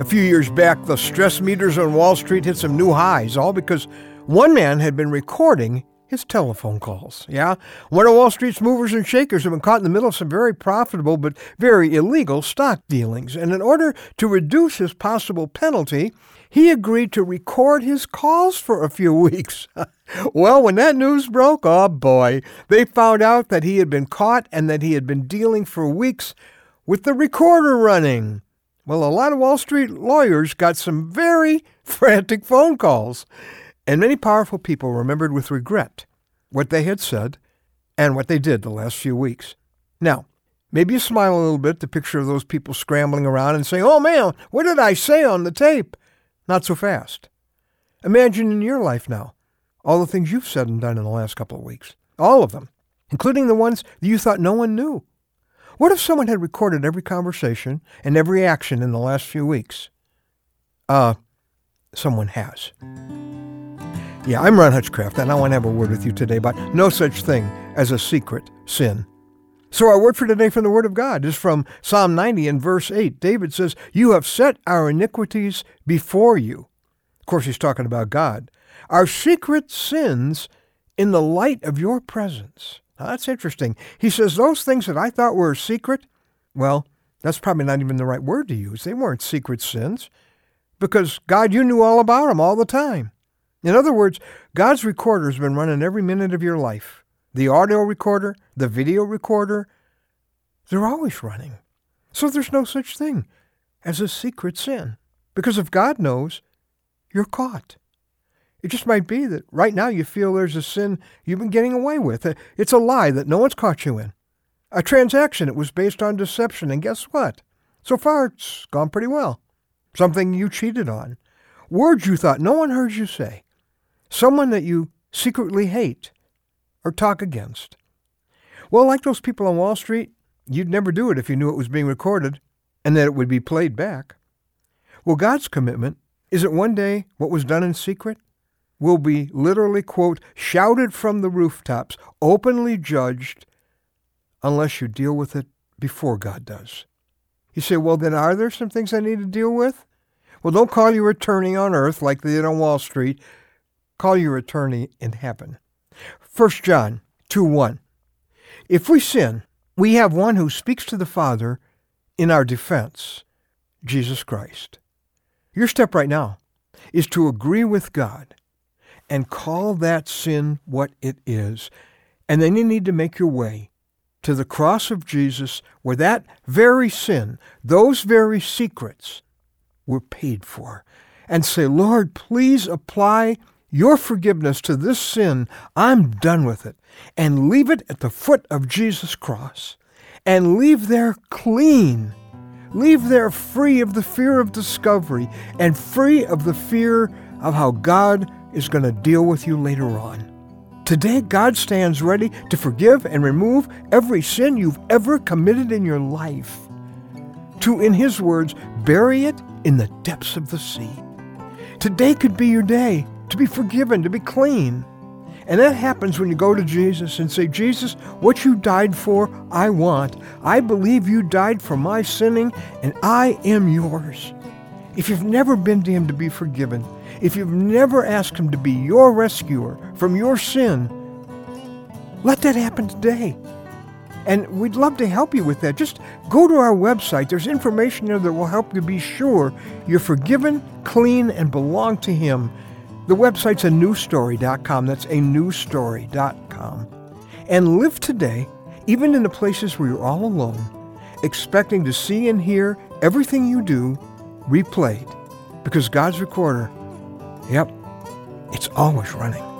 A few years back, the stress meters on Wall Street hit some new highs, all because one man had been recording his telephone calls. Yeah, one of Wall Street's movers and shakers had been caught in the middle of some very profitable but very illegal stock dealings. And in order to reduce his possible penalty, he agreed to record his calls for a few weeks. well, when that news broke, oh boy, they found out that he had been caught and that he had been dealing for weeks with the recorder running. Well, a lot of Wall Street lawyers got some very frantic phone calls, and many powerful people remembered with regret what they had said and what they did the last few weeks. Now, maybe you smile a little bit at the picture of those people scrambling around and saying, Oh man, what did I say on the tape? Not so fast. Imagine in your life now all the things you've said and done in the last couple of weeks. All of them, including the ones that you thought no one knew. What if someone had recorded every conversation and every action in the last few weeks? Uh, someone has. Yeah, I'm Ron Hutchcraft, and I want to have a word with you today about no such thing as a secret sin. So, our word for today from the Word of God is from Psalm 90 and verse 8. David says, You have set our iniquities before you. Of course, he's talking about God. Our secret sins in the light of your presence. Now, that's interesting. He says, Those things that I thought were secret, well, that's probably not even the right word to use. They weren't secret sins because God, you knew all about them all the time. In other words, God's recorder has been running every minute of your life. The audio recorder, the video recorder, they're always running. So there's no such thing as a secret sin. Because if God knows, you're caught. It just might be that right now you feel there's a sin you've been getting away with. Uh, it's a lie that no one's caught you in. A transaction that was based on deception, and guess what? So far, it's gone pretty well. Something you cheated on. Words you thought no one heard you say. Someone that you secretly hate or talk against. Well, like those people on Wall Street, you'd never do it if you knew it was being recorded and that it would be played back. Well, God's commitment is that one day what was done in secret will be literally, quote, shouted from the rooftops, openly judged, unless you deal with it before God does. You say, well, then are there some things I need to deal with? Well, don't call your attorney on earth like they did on Wall Street. Call your attorney in heaven. 1 John 2 1. If we sin, we have one who speaks to the Father in our defense, Jesus Christ. Your step right now is to agree with God and call that sin what it is. And then you need to make your way to the cross of Jesus where that very sin, those very secrets, were paid for. And say, Lord, please apply your forgiveness to this sin. I'm done with it. And leave it at the foot of Jesus' cross. And leave there clean. Leave there free of the fear of discovery and free of the fear of how God is going to deal with you later on. Today, God stands ready to forgive and remove every sin you've ever committed in your life. To, in His words, bury it in the depths of the sea. Today could be your day to be forgiven, to be clean. And that happens when you go to Jesus and say, Jesus, what you died for, I want. I believe you died for my sinning, and I am yours. If you've never been to Him to be forgiven, if you've never asked Him to be your rescuer from your sin, let that happen today. And we'd love to help you with that. Just go to our website. There's information there that will help you be sure you're forgiven, clean, and belong to Him. The website's a newstory.com. That's a newstory.com. And live today, even in the places where you're all alone, expecting to see and hear everything you do replayed. Because God's recorder Yep, it's always running.